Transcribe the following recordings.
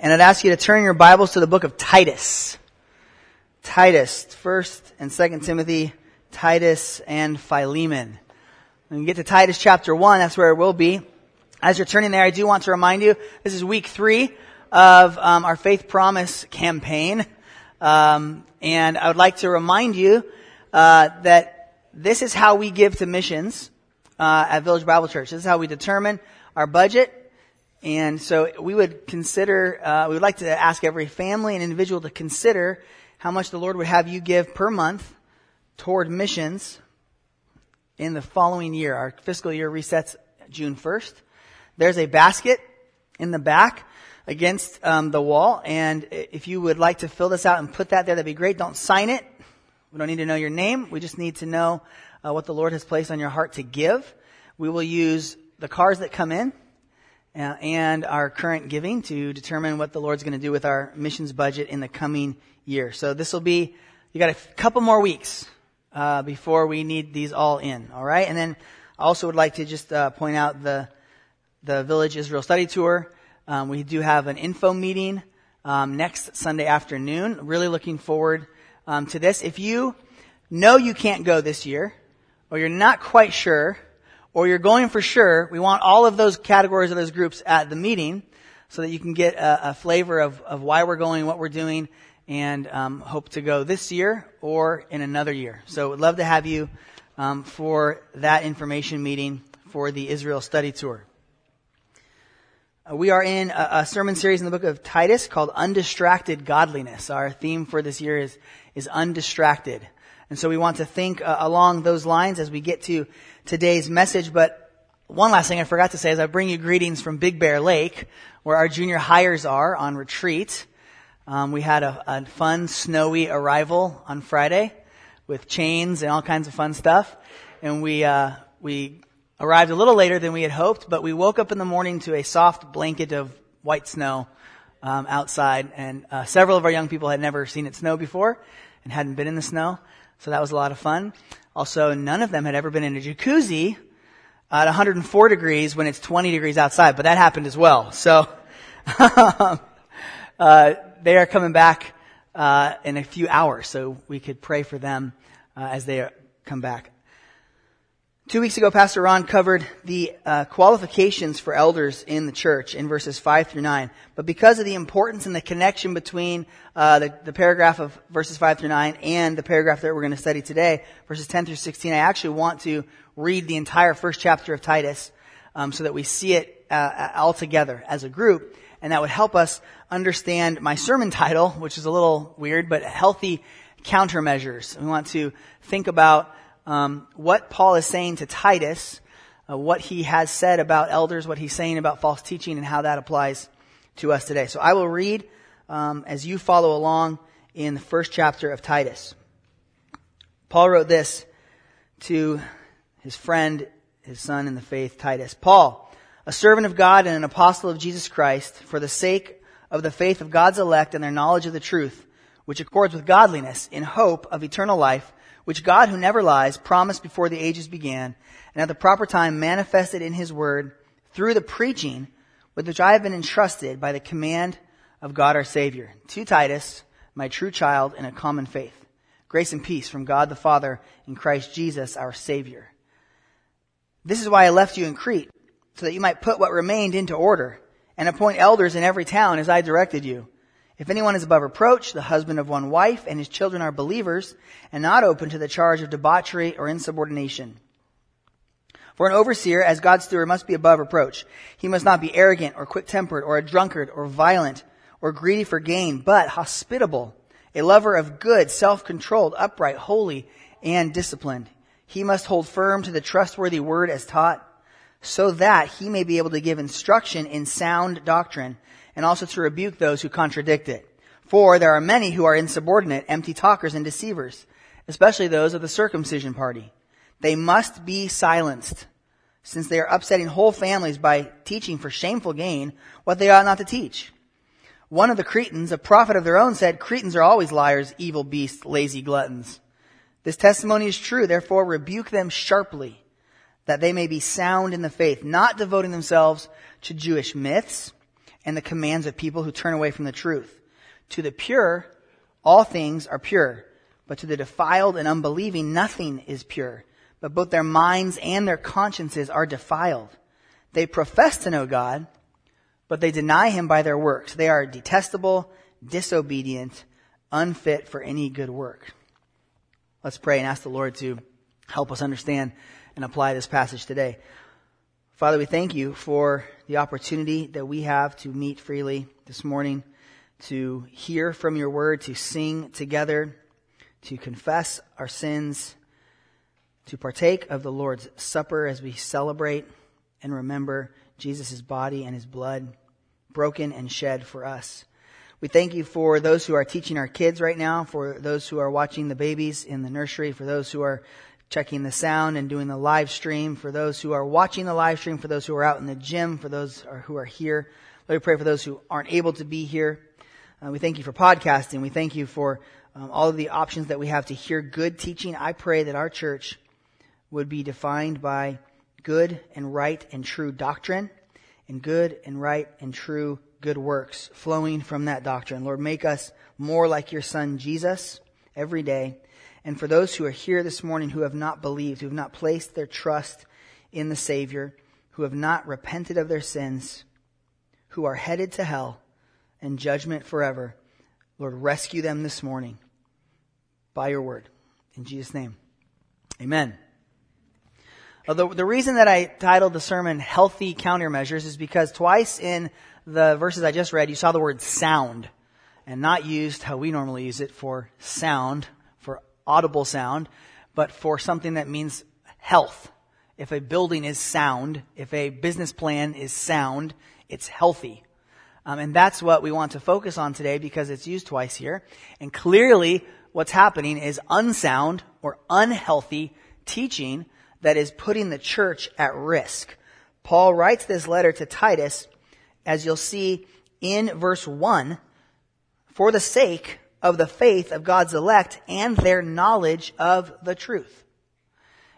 And I'd ask you to turn your Bibles to the book of Titus. Titus, 1st and 2nd Timothy, Titus, and Philemon. When we get to Titus chapter 1, that's where it will be. As you're turning there, I do want to remind you, this is week three of um, our Faith Promise campaign. Um, and I would like to remind you uh, that this is how we give to missions uh, at Village Bible Church. This is how we determine our budget. And so we would consider, uh, we would like to ask every family and individual to consider how much the Lord would have you give per month toward missions in the following year. Our fiscal year resets June 1st. There's a basket in the back against um, the wall, and if you would like to fill this out and put that there, that'd be great. Don't sign it. We don't need to know your name. We just need to know uh, what the Lord has placed on your heart to give. We will use the cars that come in and our current giving to determine what the Lord's going to do with our missions budget in the coming year. So this will be, you got a couple more weeks uh, before we need these all in. All right, and then I also would like to just uh, point out the the Village Israel Study Tour. Um, we do have an info meeting um, next Sunday afternoon. Really looking forward um, to this. If you know you can't go this year, or you're not quite sure, or you're going for sure, we want all of those categories of those groups at the meeting so that you can get a, a flavor of, of why we're going, what we're doing, and um, hope to go this year or in another year. So we'd love to have you um, for that information meeting for the Israel study tour. Uh, we are in a, a, sermon series in the book of Titus called Undistracted Godliness. Our theme for this year is, is undistracted. And so we want to think uh, along those lines as we get to today's message. But one last thing I forgot to say is I bring you greetings from Big Bear Lake, where our junior highers are on retreat. Um, we had a, a, fun, snowy arrival on Friday with chains and all kinds of fun stuff, and we uh, we arrived a little later than we had hoped. But we woke up in the morning to a soft blanket of white snow um, outside, and uh, several of our young people had never seen it snow before and hadn't been in the snow, so that was a lot of fun. Also, none of them had ever been in a jacuzzi at 104 degrees when it's 20 degrees outside, but that happened as well. So. uh, they are coming back uh, in a few hours, so we could pray for them uh, as they come back. Two weeks ago, Pastor Ron covered the uh, qualifications for elders in the church in verses 5 through 9. But because of the importance and the connection between uh, the, the, paragraph of verses 5 through 9 and the paragraph that we're going to study today, verses 10 through 16, I actually want to read the entire first chapter of Titus um, so that we see it uh, all together as a group and that would help us understand my sermon title, which is a little weird, but healthy countermeasures. We want to think about um, what Paul is saying to Titus, uh, what he has said about elders, what he's saying about false teaching, and how that applies to us today. So I will read um, as you follow along in the first chapter of Titus. Paul wrote this to his friend, his son in the faith, Titus. Paul, a servant of God and an apostle of Jesus Christ, for the sake of the faith of God's elect and their knowledge of the truth, which accords with godliness in hope of eternal life, which God who never lies promised before the ages began, and at the proper time manifested in his word through the preaching with which I have been entrusted by the command of God our Savior. To Titus, my true child in a common faith. Grace and peace from God the Father and Christ Jesus our Savior. This is why I left you in Crete so that you might put what remained into order and appoint elders in every town as I directed you. If anyone is above reproach, the husband of one wife, and his children are believers, and not open to the charge of debauchery or insubordination. For an overseer, as God's steward, must be above reproach. He must not be arrogant or quick-tempered or a drunkard or violent or greedy for gain, but hospitable, a lover of good, self-controlled, upright, holy, and disciplined. He must hold firm to the trustworthy word as taught so that he may be able to give instruction in sound doctrine and also to rebuke those who contradict it. For there are many who are insubordinate, empty talkers and deceivers, especially those of the circumcision party. They must be silenced, since they are upsetting whole families by teaching for shameful gain what they ought not to teach. One of the Cretans, a prophet of their own, said, Cretans are always liars, evil beasts, lazy gluttons. This testimony is true, therefore rebuke them sharply that they may be sound in the faith, not devoting themselves to Jewish myths and the commands of people who turn away from the truth. To the pure, all things are pure, but to the defiled and unbelieving, nothing is pure. But both their minds and their consciences are defiled. They profess to know God, but they deny him by their works. They are detestable, disobedient, unfit for any good work. Let's pray and ask the Lord to help us understand and apply this passage today. Father, we thank you for the opportunity that we have to meet freely this morning, to hear from your word, to sing together, to confess our sins, to partake of the Lord's Supper as we celebrate and remember Jesus' body and his blood broken and shed for us. We thank you for those who are teaching our kids right now, for those who are watching the babies in the nursery, for those who are checking the sound and doing the live stream, for those who are watching the live stream, for those who are out in the gym, for those who are here. Let me pray for those who aren't able to be here. Uh, we thank you for podcasting. We thank you for um, all of the options that we have to hear good teaching. I pray that our church would be defined by good and right and true doctrine and good and right and true good works flowing from that doctrine. Lord, make us more like your son Jesus every day. And for those who are here this morning who have not believed, who have not placed their trust in the Savior, who have not repented of their sins, who are headed to hell and judgment forever, Lord, rescue them this morning by your word. In Jesus' name, amen. The, the reason that I titled the sermon Healthy Countermeasures is because twice in the verses I just read, you saw the word sound and not used how we normally use it for sound, audible sound, but for something that means health. If a building is sound, if a business plan is sound, it's healthy. Um, and that's what we want to focus on today because it's used twice here. And clearly, what's happening is unsound or unhealthy teaching that is putting the church at risk. Paul writes this letter to Titus, as you'll see in verse 1, for the sake of the faith of God's elect and their knowledge of the truth.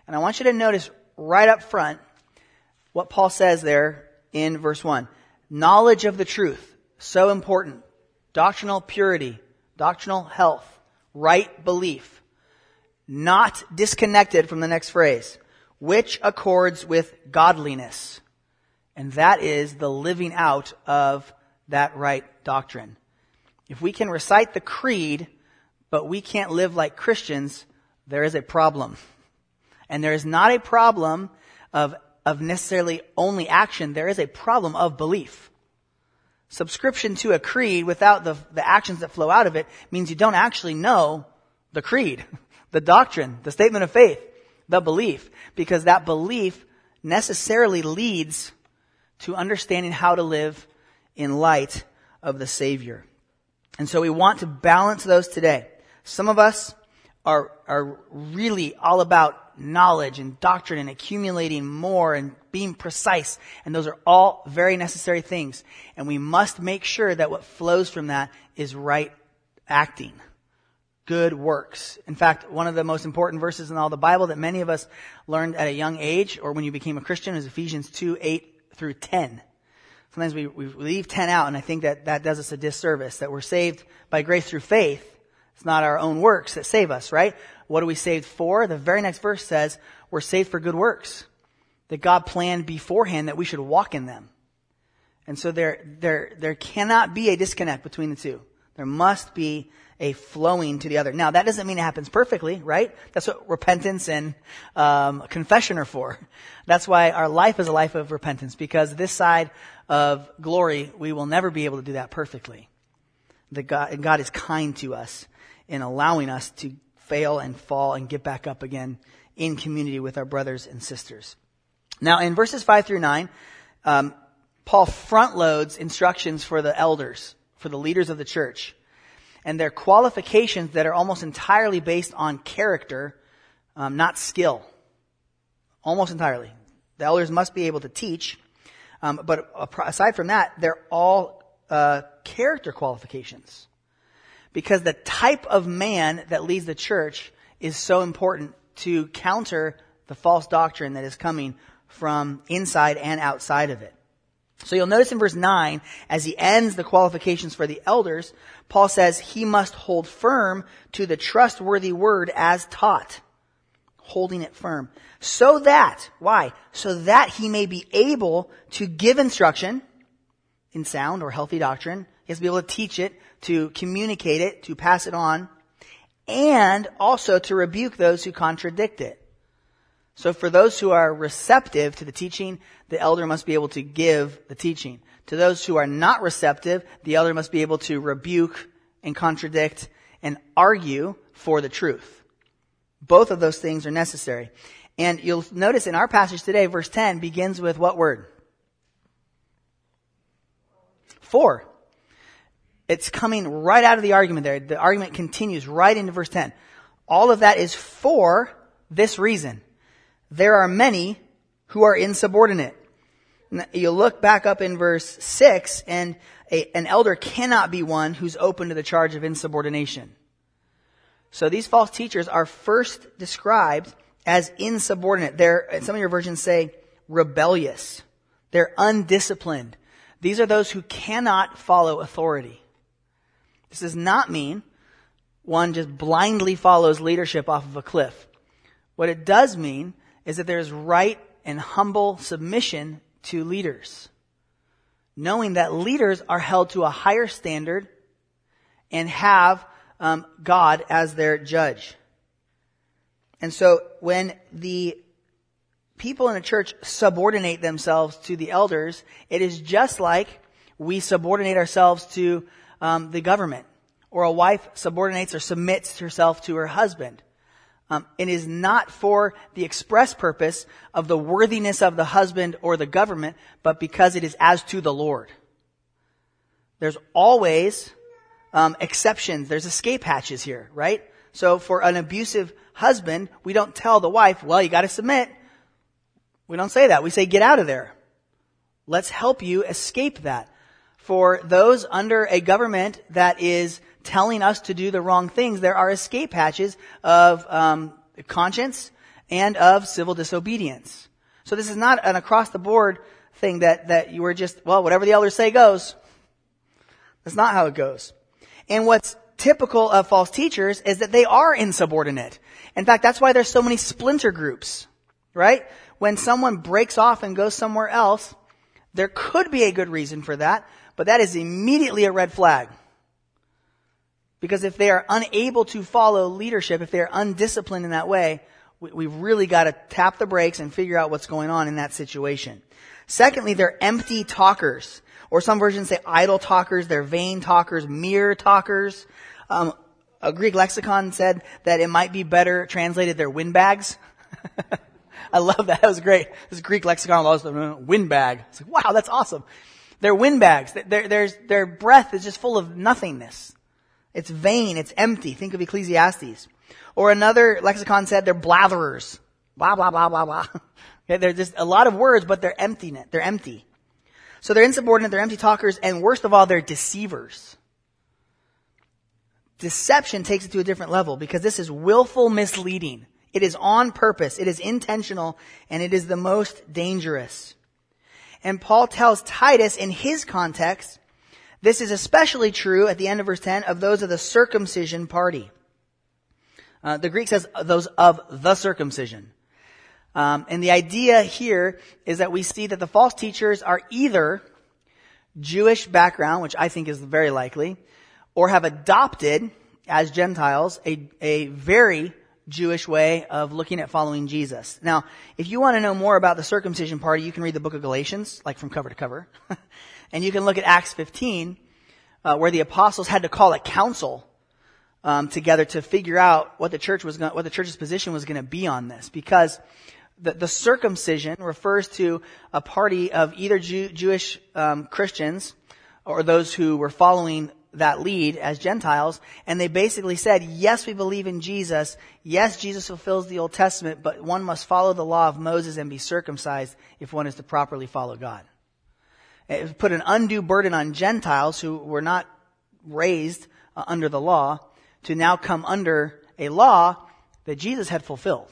And I want you to notice right up front what Paul says there in verse 1. Knowledge of the truth. So important. Doctrinal purity. Doctrinal health. Right belief. Not disconnected from the next phrase which accords with godliness. And that is the living out of that right doctrine. If we can recite the creed, but we can't live like Christians, there is a problem. And there is not a problem of, of necessarily only action, there is a problem of belief. Subscription to a creed without the, the actions that flow out of it means you don't actually know the creed, the doctrine, the statement of faith the belief because that belief necessarily leads to understanding how to live in light of the Savior. And so we want to balance those today. Some of us are, are really all about knowledge and doctrine and accumulating more and being precise. And those are all very necessary things. And we must make sure that what flows from that is right acting good works. In fact, one of the most important verses in all the Bible that many of us learned at a young age or when you became a Christian is Ephesians 2, 8 through 10. Sometimes we, we leave 10 out and I think that that does us a disservice, that we're saved by grace through faith. It's not our own works that save us, right? What are we saved for? The very next verse says we're saved for good works. That God planned beforehand that we should walk in them. And so there, there, there cannot be a disconnect between the two. There must be a flowing to the other. Now, that doesn't mean it happens perfectly, right? That's what repentance and um, confession are for. That's why our life is a life of repentance, because this side of glory, we will never be able to do that perfectly. The God, and God is kind to us in allowing us to fail and fall and get back up again in community with our brothers and sisters. Now, in verses 5 through 9, um, Paul front loads instructions for the elders, for the leaders of the church and their qualifications that are almost entirely based on character, um, not skill. Almost entirely. The elders must be able to teach, um, but aside from that, they're all uh, character qualifications. Because the type of man that leads the church is so important to counter the false doctrine that is coming from inside and outside of it. So you'll notice in verse 9, as he ends the qualifications for the elders, Paul says he must hold firm to the trustworthy word as taught. Holding it firm. So that, why? So that he may be able to give instruction in sound or healthy doctrine. He has to be able to teach it, to communicate it, to pass it on, and also to rebuke those who contradict it. So for those who are receptive to the teaching, the elder must be able to give the teaching. To those who are not receptive, the elder must be able to rebuke and contradict and argue for the truth. Both of those things are necessary. And you'll notice in our passage today, verse 10 begins with what word? For. It's coming right out of the argument there. The argument continues right into verse 10. All of that is for this reason. There are many who are insubordinate. You look back up in verse 6 and a, an elder cannot be one who's open to the charge of insubordination. So these false teachers are first described as insubordinate. They're, some of your versions say rebellious. They're undisciplined. These are those who cannot follow authority. This does not mean one just blindly follows leadership off of a cliff. What it does mean is that there's right and humble submission to leaders. Knowing that leaders are held to a higher standard and have um, God as their judge. And so when the people in a church subordinate themselves to the elders, it is just like we subordinate ourselves to um, the government, or a wife subordinates or submits herself to her husband. Um, it is not for the express purpose of the worthiness of the husband or the government, but because it is as to the Lord. There's always um, exceptions. There's escape hatches here, right? So for an abusive husband, we don't tell the wife, well, you got to submit. We don't say that. We say, get out of there. Let's help you escape that for those under a government that is telling us to do the wrong things, there are escape hatches of um, conscience and of civil disobedience. So this is not an across the board thing that that you were just well, whatever the elders say goes. That's not how it goes. And what's typical of false teachers is that they are insubordinate. In fact, that's why there's so many splinter groups, right? When someone breaks off and goes somewhere else, there could be a good reason for that, but that is immediately a red flag. Because if they are unable to follow leadership, if they are undisciplined in that way, we, have really got to tap the brakes and figure out what's going on in that situation. Secondly, they're empty talkers. Or some versions say idle talkers, they're vain talkers, mere talkers. Um, a Greek lexicon said that it might be better translated they're windbags. I love that. That was great. This Greek lexicon, windbag. It's like, wow, that's awesome. They're windbags. Their, their, their breath is just full of nothingness. It's vain. It's empty. Think of Ecclesiastes. Or another lexicon said they're blatherers. Blah, blah, blah, blah, blah. Okay, they're just a lot of words, but they're empty. They're empty. So they're insubordinate, they're empty talkers, and worst of all, they're deceivers. Deception takes it to a different level because this is willful misleading. It is on purpose. It is intentional and it is the most dangerous. And Paul tells Titus in his context, this is especially true at the end of verse 10 of those of the circumcision party. Uh, the Greek says those of the circumcision. Um, and the idea here is that we see that the false teachers are either Jewish background, which I think is very likely, or have adopted as Gentiles a, a very Jewish way of looking at following Jesus. Now, if you want to know more about the circumcision party, you can read the book of Galatians, like from cover to cover. and you can look at Acts 15, uh, where the apostles had to call a council um, together to figure out what the church was going, what the church's position was going to be on this, because the, the, circumcision refers to a party of either Jew, Jewish um, Christians or those who were following that lead as Gentiles, and they basically said, yes, we believe in Jesus. Yes, Jesus fulfills the Old Testament, but one must follow the law of Moses and be circumcised if one is to properly follow God. It put an undue burden on Gentiles who were not raised uh, under the law to now come under a law that Jesus had fulfilled.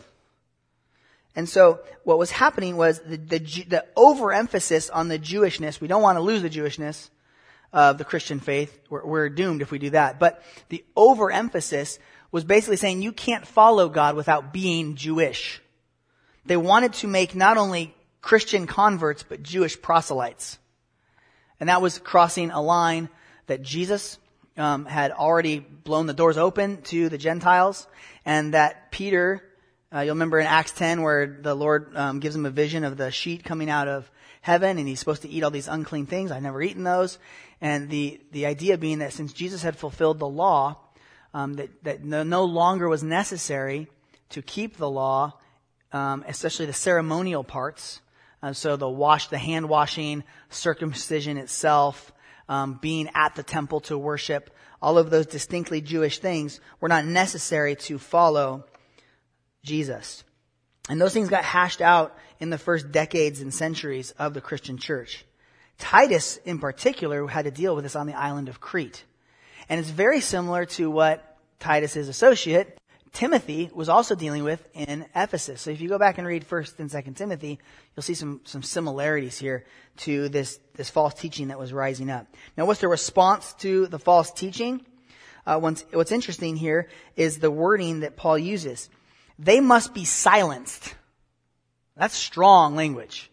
And so what was happening was the, the, the overemphasis on the Jewishness. We don't want to lose the Jewishness of the Christian faith. We're, we're doomed if we do that. But the overemphasis was basically saying you can't follow God without being Jewish. They wanted to make not only Christian converts, but Jewish proselytes. And that was crossing a line that Jesus um, had already blown the doors open to the Gentiles, and that Peter, uh, you'll remember in Acts 10 where the Lord um, gives him a vision of the sheet coming out of heaven, and he's supposed to eat all these unclean things. I've never eaten those. And the, the idea being that since Jesus had fulfilled the law, um, that, that no, no, longer was necessary to keep the law, um, especially the ceremonial parts. Uh, so the wash, the hand washing, circumcision itself, um, being at the temple to worship, all of those distinctly Jewish things were not necessary to follow Jesus. And those things got hashed out in the first decades and centuries of the Christian church. Titus, in particular, had to deal with this on the island of Crete. And it's very similar to what Titus's associate, Timothy, was also dealing with in Ephesus. So if you go back and read 1st and 2nd Timothy, you'll see some, some similarities here to this, this false teaching that was rising up. Now what's the response to the false teaching? Uh, what's interesting here is the wording that Paul uses. They must be silenced. That's strong language.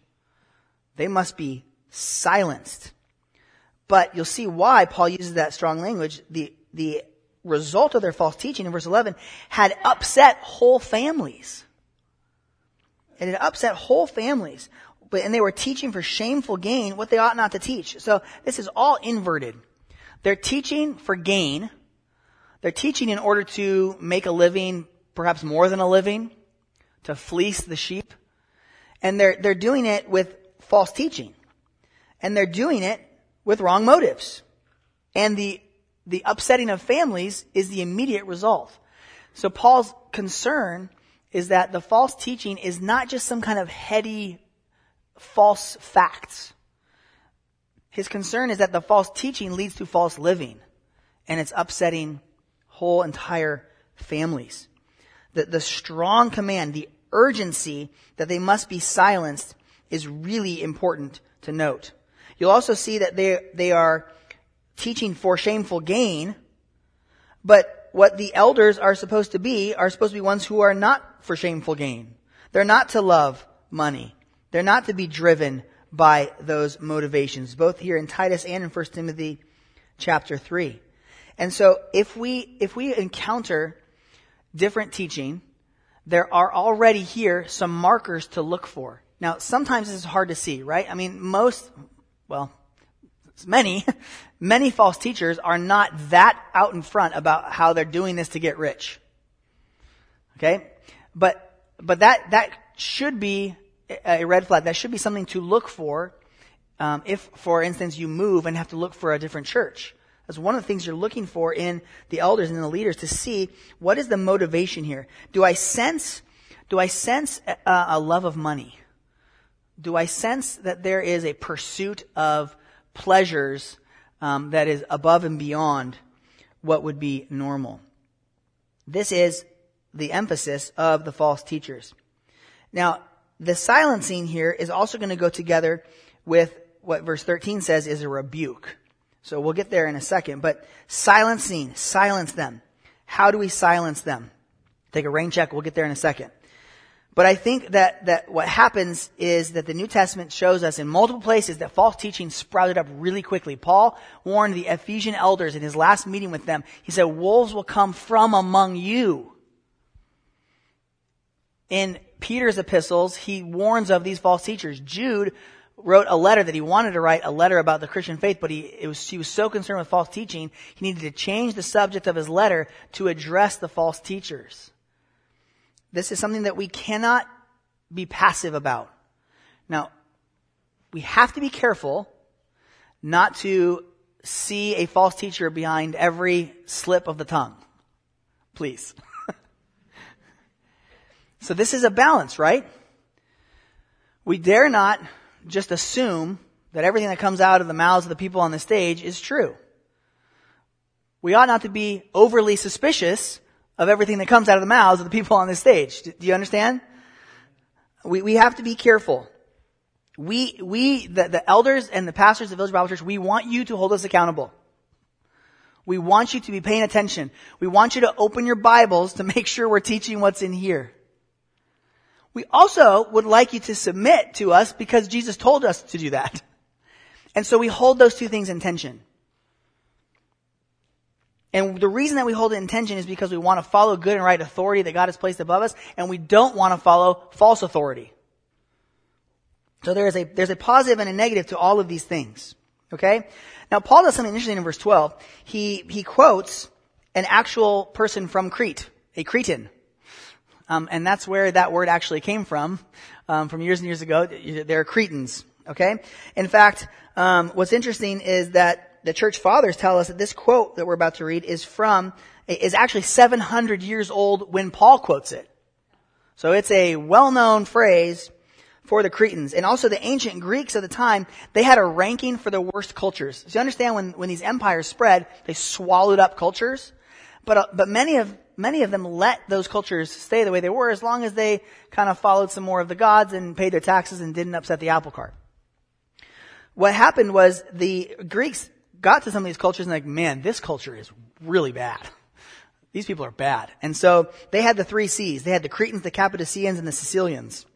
They must be silenced. But you'll see why Paul uses that strong language. The, the result of their false teaching in verse 11 had upset whole families. It had upset whole families. But, and they were teaching for shameful gain what they ought not to teach. So this is all inverted. They're teaching for gain. They're teaching in order to make a living, perhaps more than a living, to fleece the sheep. And they're, they're doing it with false teaching. And they're doing it with wrong motives. And the, the upsetting of families is the immediate result. So Paul's concern is that the false teaching is not just some kind of heady false facts. His concern is that the false teaching leads to false living and it's upsetting whole entire families. The, the strong command, the urgency that they must be silenced is really important to note. You'll also see that they, they are teaching for shameful gain, but what the elders are supposed to be are supposed to be ones who are not for shameful gain. They're not to love money. They're not to be driven by those motivations, both here in Titus and in 1 Timothy chapter 3. And so if we, if we encounter different teaching, there are already here some markers to look for. Now, sometimes this is hard to see, right? I mean, most, well, many, many false teachers are not that out in front about how they're doing this to get rich. Okay? But, but that, that should be a red flag. That should be something to look for um, if, for instance, you move and have to look for a different church. That's one of the things you're looking for in the elders and the leaders to see what is the motivation here. Do I sense, do I sense a, a love of money? Do I sense that there is a pursuit of pleasures um, that is above and beyond what would be normal? This is the emphasis of the false teachers. Now, the silencing here is also going to go together with what verse 13 says is a rebuke. So we'll get there in a second, but silencing, silence them. How do we silence them? Take a rain check, we'll get there in a second. But I think that, that what happens is that the New Testament shows us in multiple places that false teaching sprouted up really quickly. Paul warned the Ephesian elders in his last meeting with them. He said, wolves will come from among you. In Peter's epistles, he warns of these false teachers. Jude wrote a letter that he wanted to write a letter about the Christian faith, but he, was, he was so concerned with false teaching, he needed to change the subject of his letter to address the false teachers. This is something that we cannot be passive about. Now, we have to be careful not to see a false teacher behind every slip of the tongue. Please. so this is a balance, right? We dare not just assume that everything that comes out of the mouths of the people on the stage is true. We ought not to be overly suspicious of everything that comes out of the mouths of the people on this stage. Do you understand? we, we have to be careful. We, we, the, the elders and the pastors of Village Bible Church, we want you to hold us accountable. We want you to be paying attention. We want you to open your Bibles to make sure we're teaching what's in here. We also would like you to submit to us because Jesus told us to do that. And so we hold those two things in tension. And the reason that we hold it in tension is because we want to follow good and right authority that God has placed above us, and we don't want to follow false authority. So there is a, there's a positive and a negative to all of these things. Okay? Now Paul does something interesting in verse 12. He, he quotes an actual person from Crete, a Cretan. Um, and that's where that word actually came from, um, from years and years ago. They're Cretans. Okay? In fact, um, what's interesting is that the church fathers tell us that this quote that we're about to read is from, is actually 700 years old when Paul quotes it. So it's a well-known phrase for the Cretans. And also the ancient Greeks of the time, they had a ranking for the worst cultures. So you understand when, when these empires spread, they swallowed up cultures. But, uh, but many of, many of them let those cultures stay the way they were as long as they kind of followed some more of the gods and paid their taxes and didn't upset the apple cart. What happened was the Greeks got to some of these cultures and like, man, this culture is really bad. These people are bad. And so they had the three C's. They had the Cretans, the Cappadocians, and the Sicilians.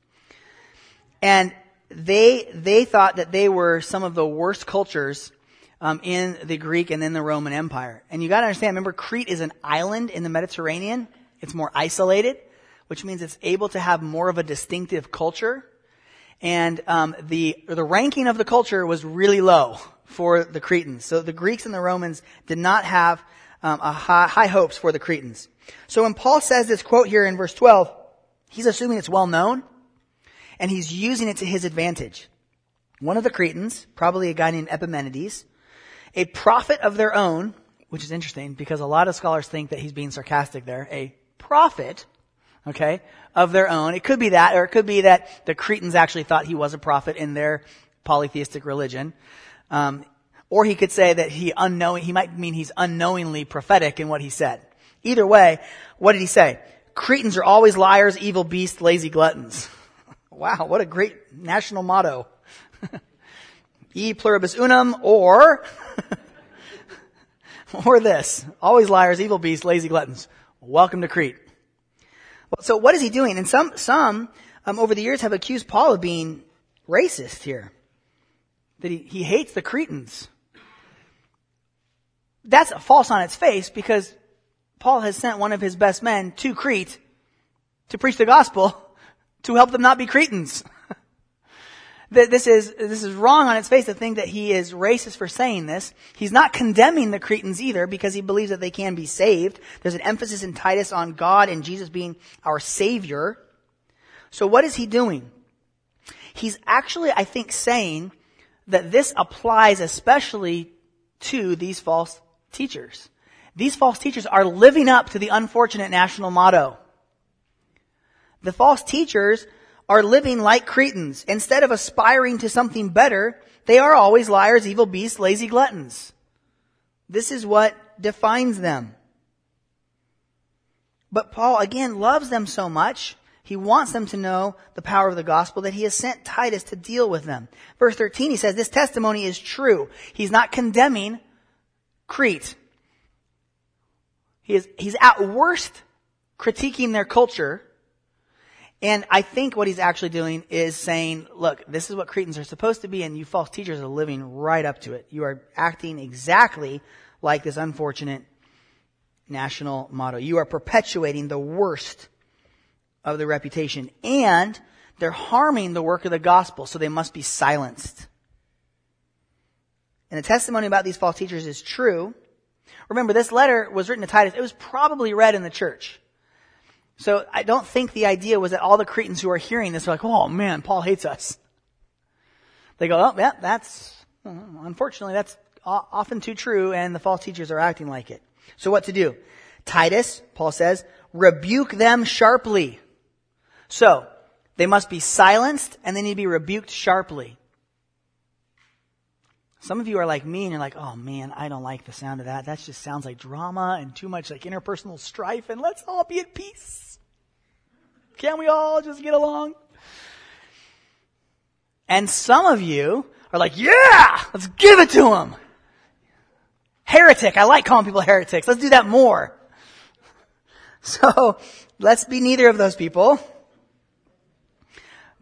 And they, they thought that they were some of the worst cultures um, in the Greek and then the Roman Empire. And you got to understand. Remember, Crete is an island in the Mediterranean. It's more isolated, which means it's able to have more of a distinctive culture. And um, the the ranking of the culture was really low for the Cretans. So the Greeks and the Romans did not have um, high, high hopes for the Cretans. So when Paul says this quote here in verse 12, he's assuming it's well known and he's using it to his advantage. One of the Cretans, probably a guy named Epimenides, a prophet of their own, which is interesting because a lot of scholars think that he's being sarcastic there, a prophet, okay, of their own. It could be that, or it could be that the Cretans actually thought he was a prophet in their polytheistic religion. Um, or he could say that he unknowing, he might mean he's unknowingly prophetic in what he said. Either way, what did he say? Cretans are always liars, evil beasts, lazy gluttons. Wow, what a great national motto. e pluribus unum or, or this. Always liars, evil beasts, lazy gluttons. Welcome to Crete. So what is he doing? And some, some, um, over the years have accused Paul of being racist here. That he, he hates the Cretans. That's false on its face because Paul has sent one of his best men to Crete to preach the gospel to help them not be Cretans. This is, this is wrong on its face to think that he is racist for saying this. He's not condemning the Cretans either because he believes that they can be saved. There's an emphasis in Titus on God and Jesus being our savior. So what is he doing? He's actually, I think, saying that this applies especially to these false teachers. These false teachers are living up to the unfortunate national motto. The false teachers are living like Cretans. Instead of aspiring to something better, they are always liars, evil beasts, lazy gluttons. This is what defines them. But Paul again loves them so much, he wants them to know the power of the gospel that he has sent Titus to deal with them. Verse 13, he says, this testimony is true. He's not condemning Crete. He is, he's at worst critiquing their culture and I think what he's actually doing is saying, look, this is what Cretans are supposed to be, and you false teachers are living right up to it. You are acting exactly like this unfortunate national motto. You are perpetuating the worst of the reputation, and they're harming the work of the gospel, so they must be silenced. And the testimony about these false teachers is true. Remember, this letter was written to Titus. It was probably read in the church. So I don't think the idea was that all the Cretans who are hearing this are like, oh man, Paul hates us. They go, oh yeah, that's, unfortunately that's often too true and the false teachers are acting like it. So what to do? Titus, Paul says, rebuke them sharply. So, they must be silenced and they need to be rebuked sharply. Some of you are like me and you're like, oh man, I don't like the sound of that. That just sounds like drama and too much like interpersonal strife and let's all be at peace. Can't we all just get along? And some of you are like, yeah, let's give it to him. Heretic. I like calling people heretics. Let's do that more. So let's be neither of those people.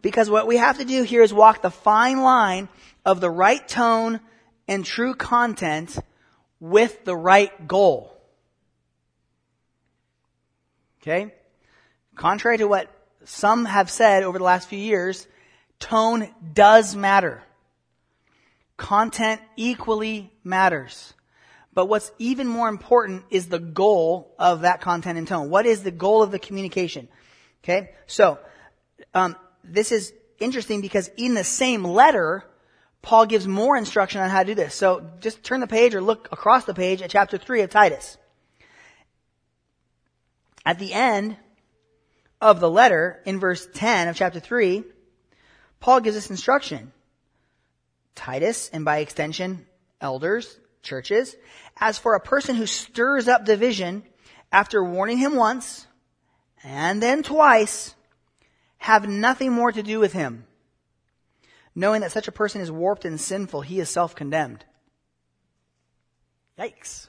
Because what we have to do here is walk the fine line of the right tone and true content with the right goal. Okay? Contrary to what some have said over the last few years, tone does matter. Content equally matters. But what's even more important is the goal of that content and tone. What is the goal of the communication? Okay? So, um, this is interesting because in the same letter, Paul gives more instruction on how to do this. So just turn the page or look across the page at chapter 3 of Titus. At the end of the letter, in verse 10 of chapter 3, Paul gives us instruction. Titus, and by extension, elders, churches, as for a person who stirs up division after warning him once and then twice, have nothing more to do with him. Knowing that such a person is warped and sinful, he is self-condemned. Yikes.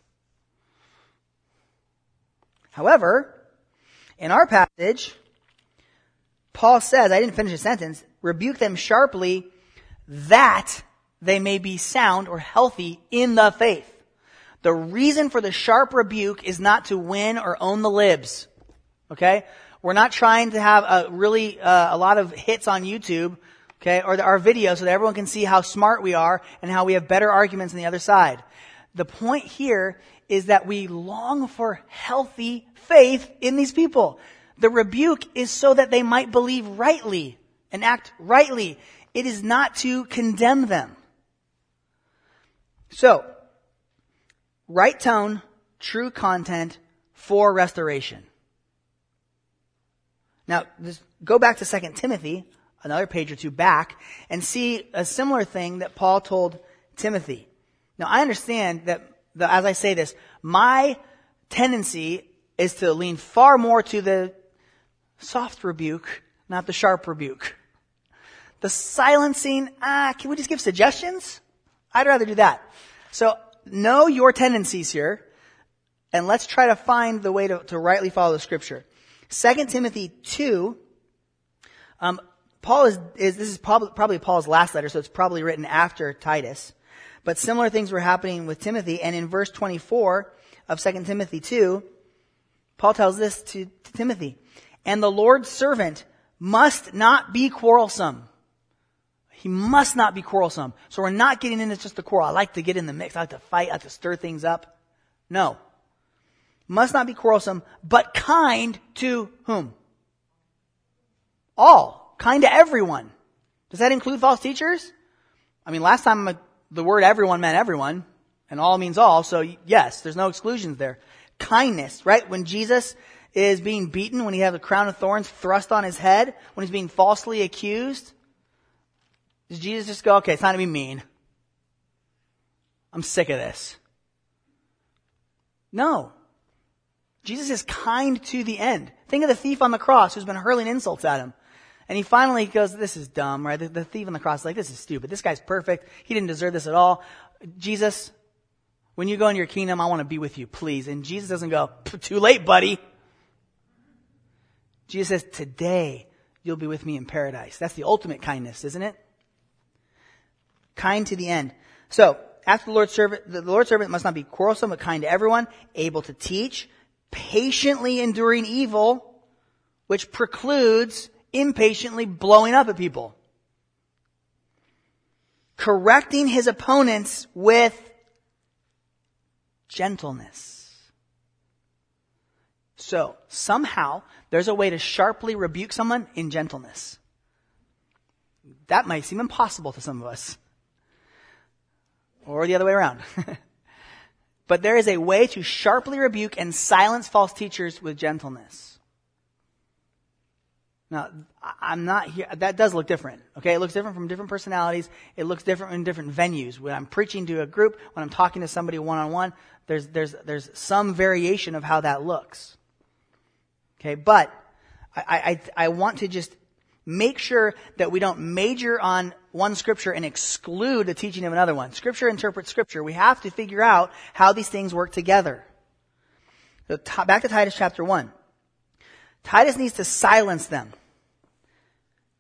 However, in our passage, Paul says, I didn't finish the sentence, rebuke them sharply that they may be sound or healthy in the faith. The reason for the sharp rebuke is not to win or own the libs. Okay? We're not trying to have a really, uh, a lot of hits on YouTube, okay, or the, our videos so that everyone can see how smart we are and how we have better arguments on the other side. The point here is that we long for healthy faith in these people. The rebuke is so that they might believe rightly and act rightly. It is not to condemn them. So, right tone, true content for restoration. Now, go back to 2 Timothy, another page or two back, and see a similar thing that Paul told Timothy. Now, I understand that, the, as I say this, my tendency is to lean far more to the soft rebuke, not the sharp rebuke. The silencing, ah, can we just give suggestions? I'd rather do that. So, know your tendencies here, and let's try to find the way to, to rightly follow the scripture. 2 Timothy 2, um, Paul is, is, this is probably, probably Paul's last letter, so it's probably written after Titus. But similar things were happening with Timothy, and in verse 24 of 2 Timothy 2, Paul tells this to, to Timothy. And the Lord's servant must not be quarrelsome. He must not be quarrelsome. So we're not getting into just the quarrel. I like to get in the mix. I like to fight. I like to stir things up. No must not be quarrelsome, but kind to whom? All. Kind to everyone. Does that include false teachers? I mean, last time the word everyone meant everyone, and all means all, so yes, there's no exclusions there. Kindness, right? When Jesus is being beaten, when he has a crown of thorns thrust on his head, when he's being falsely accused, does Jesus just go, okay, it's not to be mean. I'm sick of this. No. Jesus is kind to the end. Think of the thief on the cross who's been hurling insults at him. And he finally goes, this is dumb, right? The, the thief on the cross is like, this is stupid. This guy's perfect. He didn't deserve this at all. Jesus, when you go into your kingdom, I want to be with you, please. And Jesus doesn't go, too late, buddy. Jesus says, today you'll be with me in paradise. That's the ultimate kindness, isn't it? Kind to the end. So, after the Lord's servant, the Lord's servant must not be quarrelsome, but kind to everyone, able to teach, patiently enduring evil, which precludes impatiently blowing up at people. Correcting his opponents with gentleness. So, somehow, there's a way to sharply rebuke someone in gentleness. That might seem impossible to some of us. Or the other way around. But there is a way to sharply rebuke and silence false teachers with gentleness. Now, I'm not here, that does look different. Okay, it looks different from different personalities. It looks different in different venues. When I'm preaching to a group, when I'm talking to somebody one on one, there's, there's, there's some variation of how that looks. Okay, but I, I, I want to just make sure that we don't major on one scripture and exclude the teaching of another one. Scripture interprets scripture. We have to figure out how these things work together. So back to Titus chapter 1. Titus needs to silence them.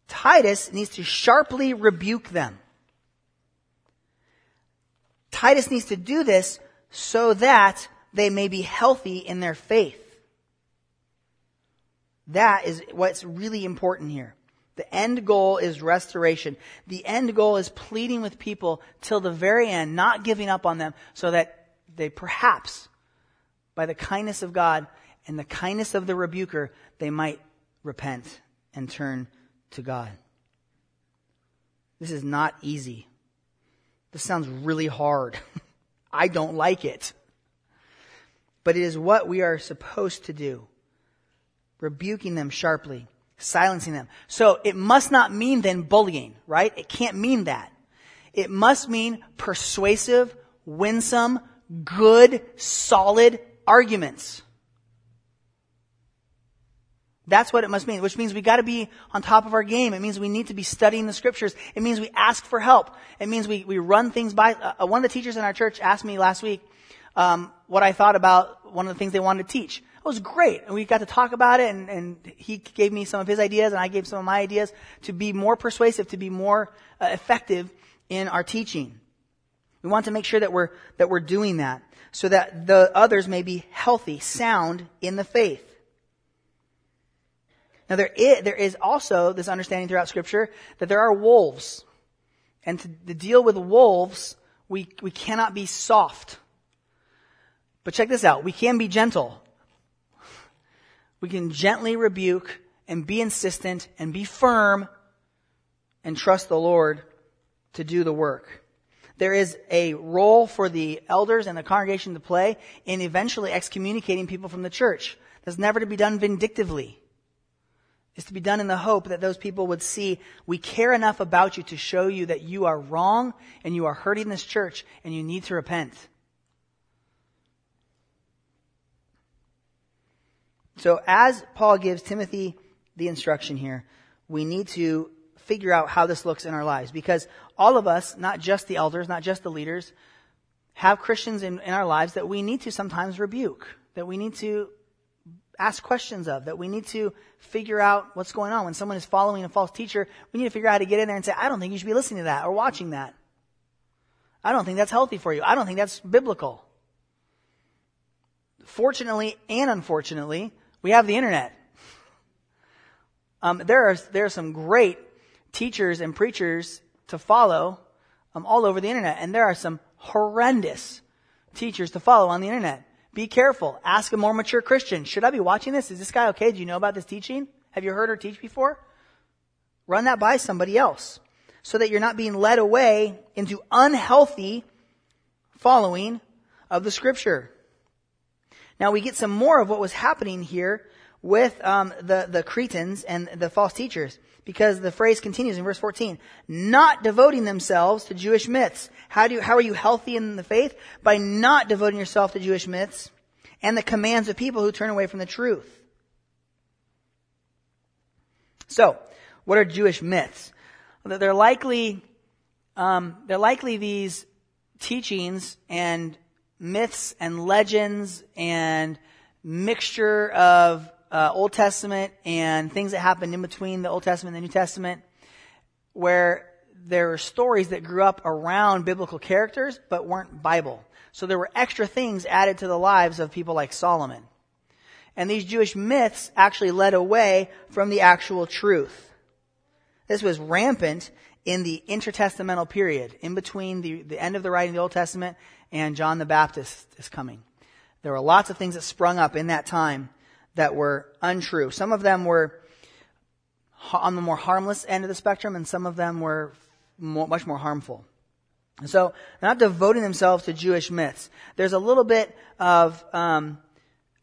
Titus needs to sharply rebuke them. Titus needs to do this so that they may be healthy in their faith. That is what's really important here. The end goal is restoration. The end goal is pleading with people till the very end, not giving up on them so that they perhaps, by the kindness of God and the kindness of the rebuker, they might repent and turn to God. This is not easy. This sounds really hard. I don't like it. But it is what we are supposed to do. Rebuking them sharply, silencing them. So it must not mean then bullying, right? It can't mean that. It must mean persuasive, winsome, good, solid arguments. That's what it must mean, which means we gotta be on top of our game. It means we need to be studying the scriptures. It means we ask for help. It means we, we run things by, uh, one of the teachers in our church asked me last week, um, what I thought about one of the things they wanted to teach. It was great. And we got to talk about it and, and he gave me some of his ideas and I gave some of my ideas to be more persuasive, to be more uh, effective in our teaching. We want to make sure that we're, that we're doing that so that the others may be healthy, sound in the faith. Now there is, there is also this understanding throughout scripture that there are wolves. And to, to deal with wolves, we, we cannot be soft. But check this out. We can be gentle. We can gently rebuke and be insistent and be firm and trust the Lord to do the work. There is a role for the elders and the congregation to play in eventually excommunicating people from the church. That's never to be done vindictively is to be done in the hope that those people would see we care enough about you to show you that you are wrong and you are hurting this church and you need to repent. So as Paul gives Timothy the instruction here, we need to figure out how this looks in our lives because all of us, not just the elders, not just the leaders, have Christians in, in our lives that we need to sometimes rebuke, that we need to ask questions of, that we need to figure out what's going on. When someone is following a false teacher, we need to figure out how to get in there and say, I don't think you should be listening to that or watching that. I don't think that's healthy for you. I don't think that's biblical. Fortunately and unfortunately, we have the internet. Um, there are there are some great teachers and preachers to follow um, all over the internet, and there are some horrendous teachers to follow on the internet. Be careful. Ask a more mature Christian. Should I be watching this? Is this guy okay? Do you know about this teaching? Have you heard her teach before? Run that by somebody else so that you're not being led away into unhealthy following of the scripture. Now we get some more of what was happening here with um, the the Cretans and the false teachers, because the phrase continues in verse 14: not devoting themselves to Jewish myths. How do you, how are you healthy in the faith? By not devoting yourself to Jewish myths and the commands of people who turn away from the truth. So, what are Jewish myths? They're likely um, they're likely these teachings and myths and legends and mixture of uh, Old Testament and things that happened in between the Old Testament and the New Testament, where there are stories that grew up around biblical characters but weren't Bible. So there were extra things added to the lives of people like Solomon. And these Jewish myths actually led away from the actual truth. This was rampant in the intertestamental period, in between the, the end of the writing of the Old Testament and John the Baptist is coming. There were lots of things that sprung up in that time that were untrue. Some of them were on the more harmless end of the spectrum, and some of them were more, much more harmful. So, not devoting themselves to Jewish myths. There's a little bit of um,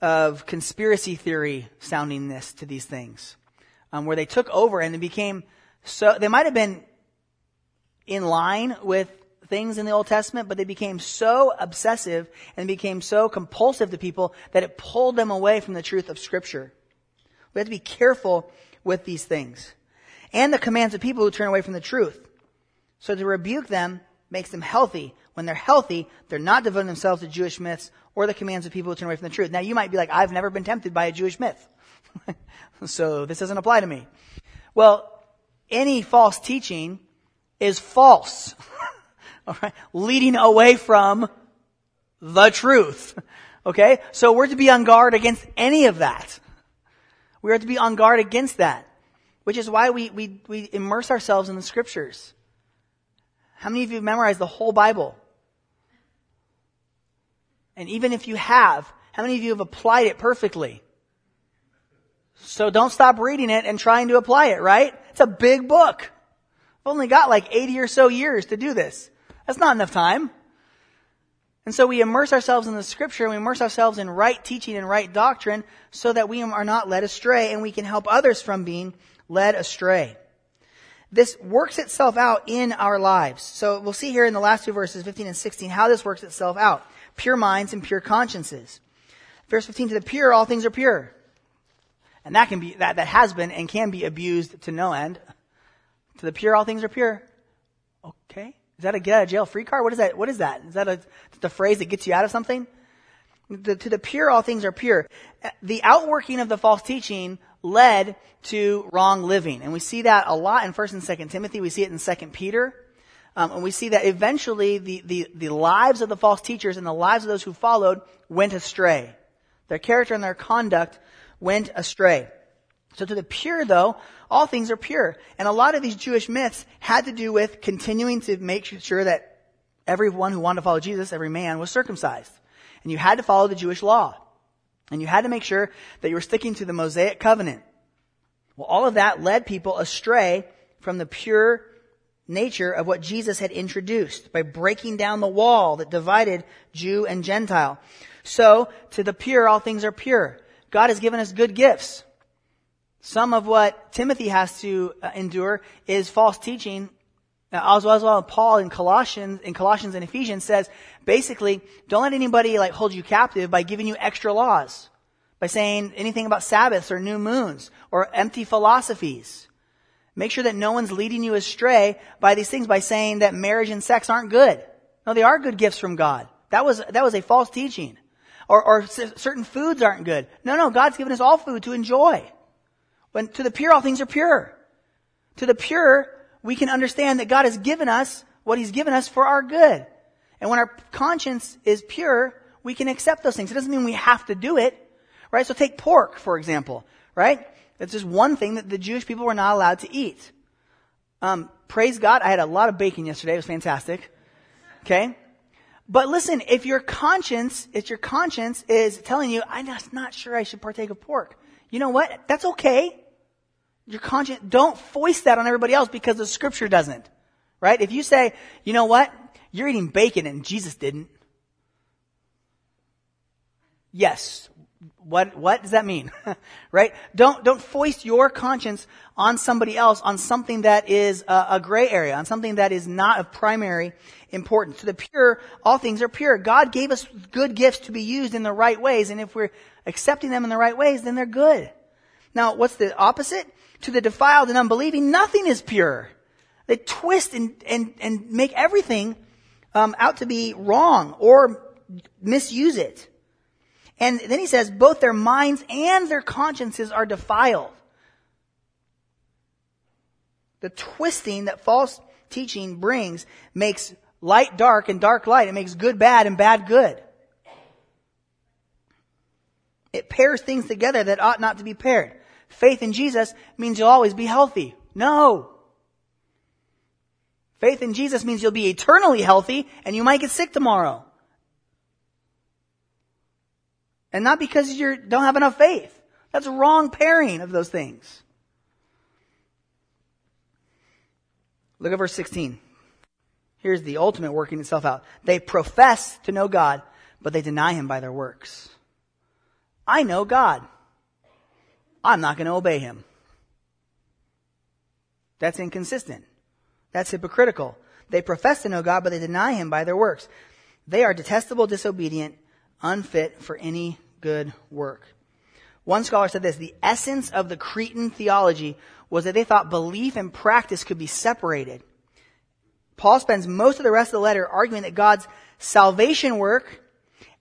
of conspiracy theory sounding this to these things, um, where they took over and they became so. They might have been in line with things in the Old Testament, but they became so obsessive and became so compulsive to people that it pulled them away from the truth of Scripture. We have to be careful with these things. and the commands of people who turn away from the truth. So to rebuke them makes them healthy. When they're healthy, they're not devoting themselves to Jewish myths or the commands of people who turn away from the truth. Now you might be like, I've never been tempted by a Jewish myth. so this doesn't apply to me. Well, any false teaching is false. All right? Leading away from the truth. Okay? So we're to be on guard against any of that. We are to be on guard against that. Which is why we, we, we immerse ourselves in the scriptures. How many of you have memorized the whole Bible? And even if you have, how many of you have applied it perfectly? So don't stop reading it and trying to apply it, right? It's a big book. I've only got like 80 or so years to do this. That's not enough time. And so we immerse ourselves in the scripture and we immerse ourselves in right teaching and right doctrine so that we are not led astray and we can help others from being led astray. This works itself out in our lives. So we'll see here in the last two verses, 15 and 16, how this works itself out. Pure minds and pure consciences. Verse 15, to the pure, all things are pure. And that can be, that, that has been and can be abused to no end. To the pure, all things are pure. Okay. Is that a get out of jail free card? What is that? What is that? Is that a, the phrase that gets you out of something? The, to the pure, all things are pure. The outworking of the false teaching led to wrong living. And we see that a lot in 1st and 2nd Timothy. We see it in 2nd Peter. Um, and we see that eventually the, the, the lives of the false teachers and the lives of those who followed went astray. Their character and their conduct went astray. So to the pure though, all things are pure. And a lot of these Jewish myths had to do with continuing to make sure that everyone who wanted to follow Jesus, every man, was circumcised. And you had to follow the Jewish law. And you had to make sure that you were sticking to the Mosaic covenant. Well, all of that led people astray from the pure nature of what Jesus had introduced by breaking down the wall that divided Jew and Gentile. So, to the pure, all things are pure. God has given us good gifts. Some of what Timothy has to uh, endure is false teaching. As well as well, Paul in Colossians, in Colossians and Ephesians says, basically, don't let anybody like hold you captive by giving you extra laws. By saying anything about Sabbaths or new moons or empty philosophies. Make sure that no one's leading you astray by these things by saying that marriage and sex aren't good. No, they are good gifts from God. That was, that was a false teaching or, or certain foods aren't good. No, no, God's given us all food to enjoy. When to the pure, all things are pure. To the pure, we can understand that God has given us what He's given us for our good. And when our conscience is pure, we can accept those things. It doesn't mean we have to do it, right? So take pork, for example, right? That's just one thing that the Jewish people were not allowed to eat. Um, praise God, I had a lot of bacon yesterday. It was fantastic. Okay? But listen, if your conscience, if your conscience is telling you, I'm just not sure I should partake of pork, you know what? That's okay. Your conscience, don't foist that on everybody else because the scripture doesn't. Right? If you say, you know what? You're eating bacon and Jesus didn't. Yes, what, what does that mean? right? Don't, don't foist your conscience on somebody else on something that is a, a, gray area, on something that is not of primary importance. To the pure, all things are pure. God gave us good gifts to be used in the right ways, and if we're accepting them in the right ways, then they're good. Now, what's the opposite? To the defiled and unbelieving, nothing is pure. They twist and, and, and make everything um, out to be wrong or misuse it. And then he says, both their minds and their consciences are defiled. The twisting that false teaching brings makes light dark and dark light. It makes good bad and bad good. It pairs things together that ought not to be paired. Faith in Jesus means you'll always be healthy. No. Faith in Jesus means you'll be eternally healthy and you might get sick tomorrow. And not because you don't have enough faith. That's a wrong pairing of those things. Look at verse 16. Here's the ultimate working itself out. They profess to know God, but they deny him by their works. I know God. I'm not going to obey him. That's inconsistent. That's hypocritical. They profess to know God, but they deny him by their works. They are detestable, disobedient, unfit for any good work. One scholar said this, the essence of the Cretan theology was that they thought belief and practice could be separated. Paul spends most of the rest of the letter arguing that God's salvation work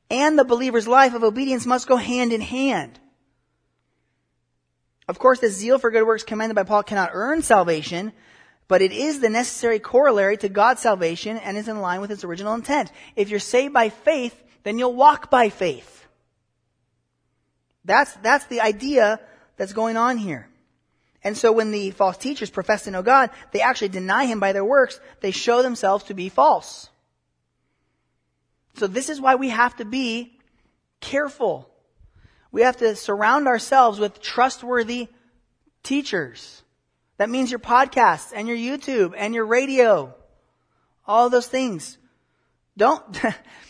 and the believer's life of obedience must go hand in hand. Of course, the zeal for good works commanded by Paul cannot earn salvation, but it is the necessary corollary to God's salvation and is in line with its original intent. If you're saved by faith, then you'll walk by faith. That's, that's the idea that's going on here. And so when the false teachers profess to know God, they actually deny Him by their works. They show themselves to be false. So this is why we have to be careful. We have to surround ourselves with trustworthy teachers. That means your podcasts and your YouTube and your radio. All those things. Don't,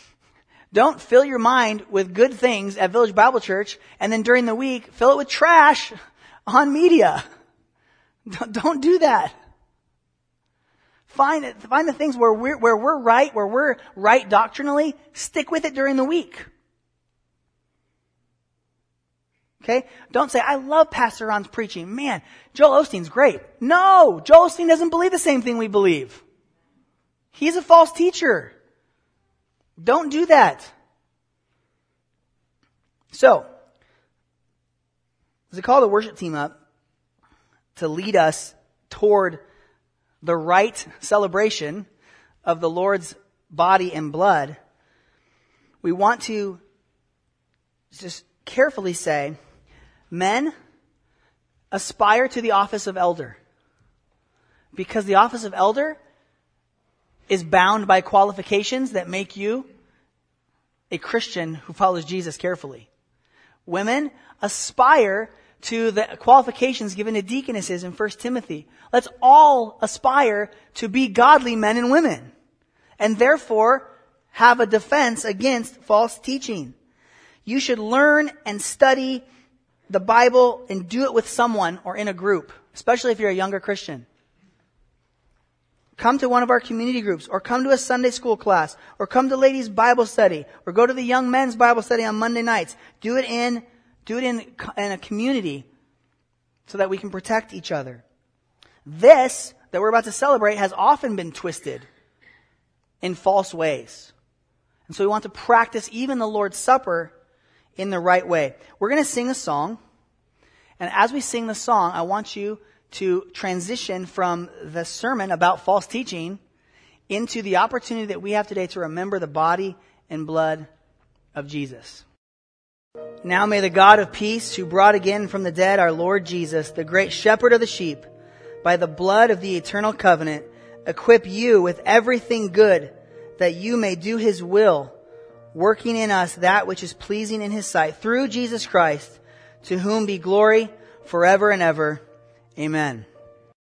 don't fill your mind with good things at Village Bible Church and then during the week fill it with trash on media. Don't do that. Find find the things where we're, where we're right, where we're right doctrinally, stick with it during the week. Okay? Don't say, I love Pastor Ron's preaching. Man, Joel Osteen's great. No! Joel Osteen doesn't believe the same thing we believe. He's a false teacher. Don't do that. So, as I call the worship team up, to lead us toward the right celebration of the Lord's body and blood, we want to just carefully say, men, aspire to the office of elder. Because the office of elder is bound by qualifications that make you a Christian who follows Jesus carefully. Women, aspire to the qualifications given to deaconesses in 1 Timothy. Let's all aspire to be godly men and women. And therefore, have a defense against false teaching. You should learn and study the Bible and do it with someone or in a group, especially if you're a younger Christian. Come to one of our community groups, or come to a Sunday school class, or come to ladies' Bible study, or go to the young men's Bible study on Monday nights. Do it in do it in, in a community so that we can protect each other. This that we're about to celebrate has often been twisted in false ways. And so we want to practice even the Lord's Supper in the right way. We're going to sing a song. And as we sing the song, I want you to transition from the sermon about false teaching into the opportunity that we have today to remember the body and blood of Jesus. Now may the God of peace, who brought again from the dead our Lord Jesus, the great shepherd of the sheep, by the blood of the eternal covenant, equip you with everything good that you may do his will, working in us that which is pleasing in his sight, through Jesus Christ, to whom be glory forever and ever. Amen.